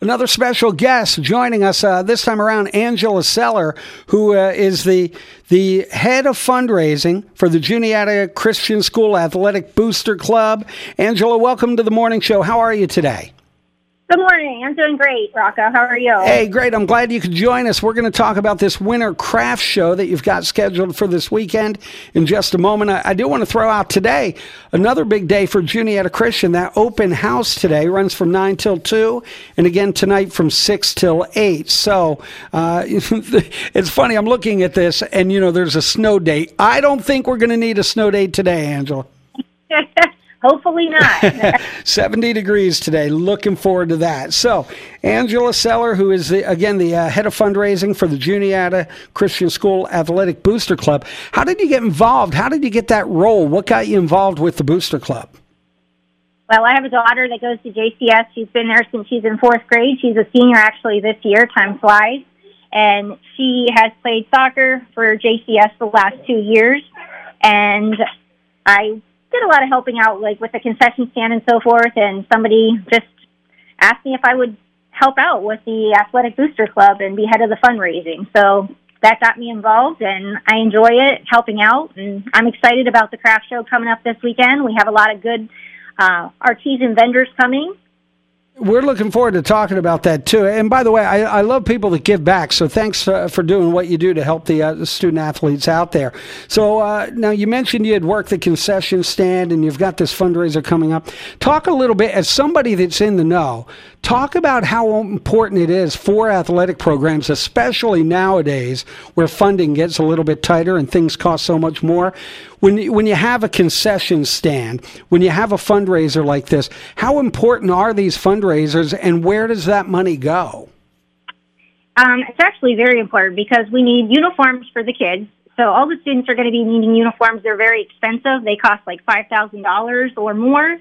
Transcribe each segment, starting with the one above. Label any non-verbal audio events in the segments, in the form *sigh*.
another special guest joining us uh, this time around, Angela Seler, who uh, is the the head of fundraising for the Juniata Christian School Athletic Booster Club. Angela, welcome to the morning show. How are you today? Good morning. I'm doing great, Rocco. How are you? Hey, great. I'm glad you could join us. We're going to talk about this winter craft show that you've got scheduled for this weekend in just a moment. I, I do want to throw out today another big day for Juniata Christian. That open house today runs from 9 till 2, and again tonight from 6 till 8. So uh, *laughs* it's funny. I'm looking at this, and, you know, there's a snow date. I don't think we're going to need a snow date today, Angela. Hopefully not. *laughs* 70 degrees today. Looking forward to that. So, Angela Seler, who is, the, again, the uh, head of fundraising for the Juniata Christian School Athletic Booster Club. How did you get involved? How did you get that role? What got you involved with the Booster Club? Well, I have a daughter that goes to JCS. She's been there since she's in fourth grade. She's a senior actually this year. Time flies. And she has played soccer for JCS the last two years. And I did a lot of helping out, like with the concession stand and so forth. And somebody just asked me if I would help out with the athletic booster club and be head of the fundraising. So that got me involved, and I enjoy it helping out. And I'm excited about the craft show coming up this weekend. We have a lot of good uh, artisan vendors coming, we're looking forward to talking about that too. And by the way, I, I love people that give back. So thanks uh, for doing what you do to help the, uh, student athletes out there. So uh, now you mentioned you had worked the concession stand and you've got this fundraiser coming up. Talk a little bit, as somebody that's in the know, talk about how important it is for athletic programs, especially nowadays where funding gets a little bit tighter and things cost so much more when you, when you have a concession stand, when you have a fundraiser like this, how important are these fundraisers, and where does that money go? Um, it's actually very important because we need uniforms for the kids. So all the students are going to be needing uniforms. They're very expensive. They cost like five thousand dollars or more.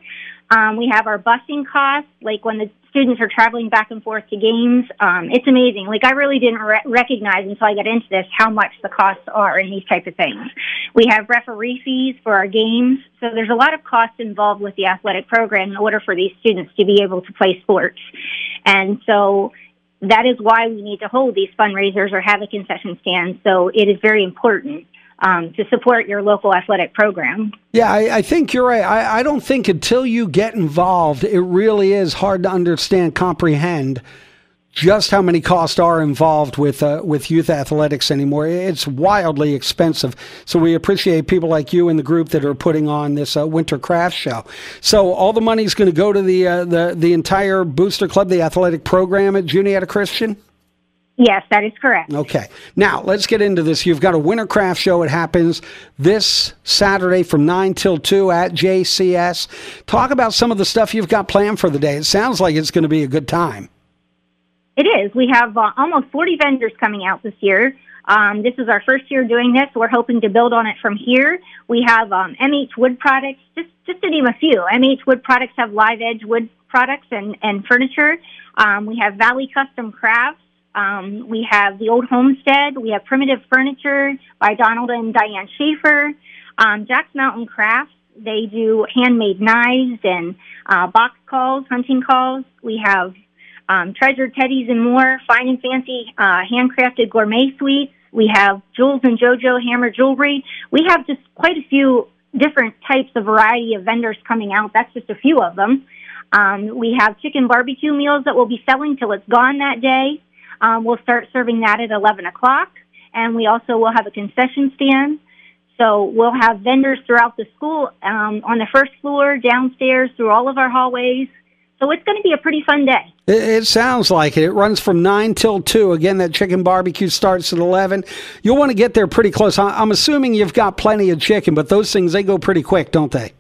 Um, we have our busing costs, like when the students are traveling back and forth to games. Um, it's amazing. Like I really didn't re- recognize until I got into this how much the costs are in these type of things. We have referee fees for our games, so there's a lot of costs involved with the athletic program in order for these students to be able to play sports. And so that is why we need to hold these fundraisers or have a concession stand. So it is very important um, to support your local athletic program. Yeah, I, I think you're right. I, I don't think until you get involved, it really is hard to understand, comprehend just how many costs are involved with uh, with youth athletics anymore. It's wildly expensive. So we appreciate people like you and the group that are putting on this uh, winter craft show. So all the money is going to go to the uh, the the entire booster club, the athletic program at Juniata Christian. Yes, that is correct. Okay. Now, let's get into this. You've got a winter craft show. It happens this Saturday from 9 till 2 at JCS. Talk about some of the stuff you've got planned for the day. It sounds like it's going to be a good time. It is. We have uh, almost 40 vendors coming out this year. Um, this is our first year doing this. We're hoping to build on it from here. We have um, MH Wood Products, just, just to name a few. MH Wood Products have live edge wood products and, and furniture. Um, we have Valley Custom Crafts. Um, we have the Old Homestead. We have Primitive Furniture by Donald and Diane Schaefer. Um, Jack's Mountain Crafts. They do handmade knives and uh, box calls, hunting calls. We have um, treasure teddies and more, fine and fancy uh, handcrafted gourmet sweets. We have Jules and JoJo hammer jewelry. We have just quite a few different types of variety of vendors coming out. That's just a few of them. Um, we have chicken barbecue meals that we'll be selling till it's gone that day. Um, we'll start serving that at 11 o'clock. And we also will have a concession stand. So we'll have vendors throughout the school um, on the first floor, downstairs, through all of our hallways. So it's going to be a pretty fun day. It, it, sounds like it. It runs from 9 till 2. Again, that chicken barbecue starts at 11. You'll want to get there pretty close. I'm assuming you've got plenty of chicken, but those things, they go pretty quick, don't they?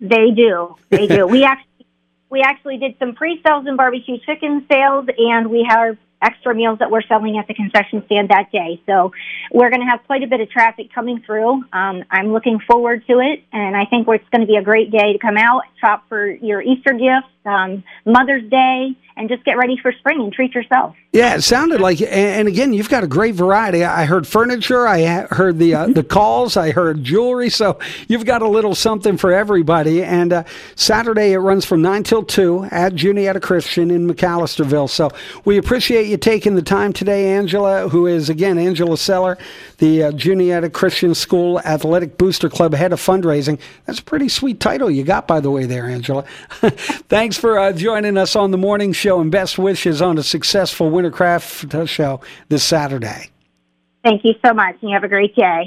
They do. They do. *laughs* we actually we actually did some pre-sales and barbecue chicken sales, and we have extra meals that we're selling at the concession stand that day. So we're going to have quite a bit of traffic coming through. Um, I'm looking forward to it, and I think it's going to be a great day to come out, shop for your Easter gifts, um, Mother's Day, and just get ready for spring and treat yourself. Yeah, it sounded like, and again, you've got a great variety. I heard furniture, I heard the uh, the calls, I heard jewelry. So you've got a little something for everybody. And uh, Saturday it runs from nine till two at Juniata Christian in McAllisterville. So we appreciate you taking the time today, Angela, who is again Angela Seler, the uh, Juniata Christian School Athletic Booster Club head of fundraising. That's a pretty sweet title you got, by the way, there, Angela. *laughs* Thanks for uh, joining us on the morning show, and best wishes on a successful winter Craft show this Saturday. Thank you so much, and you have a great day.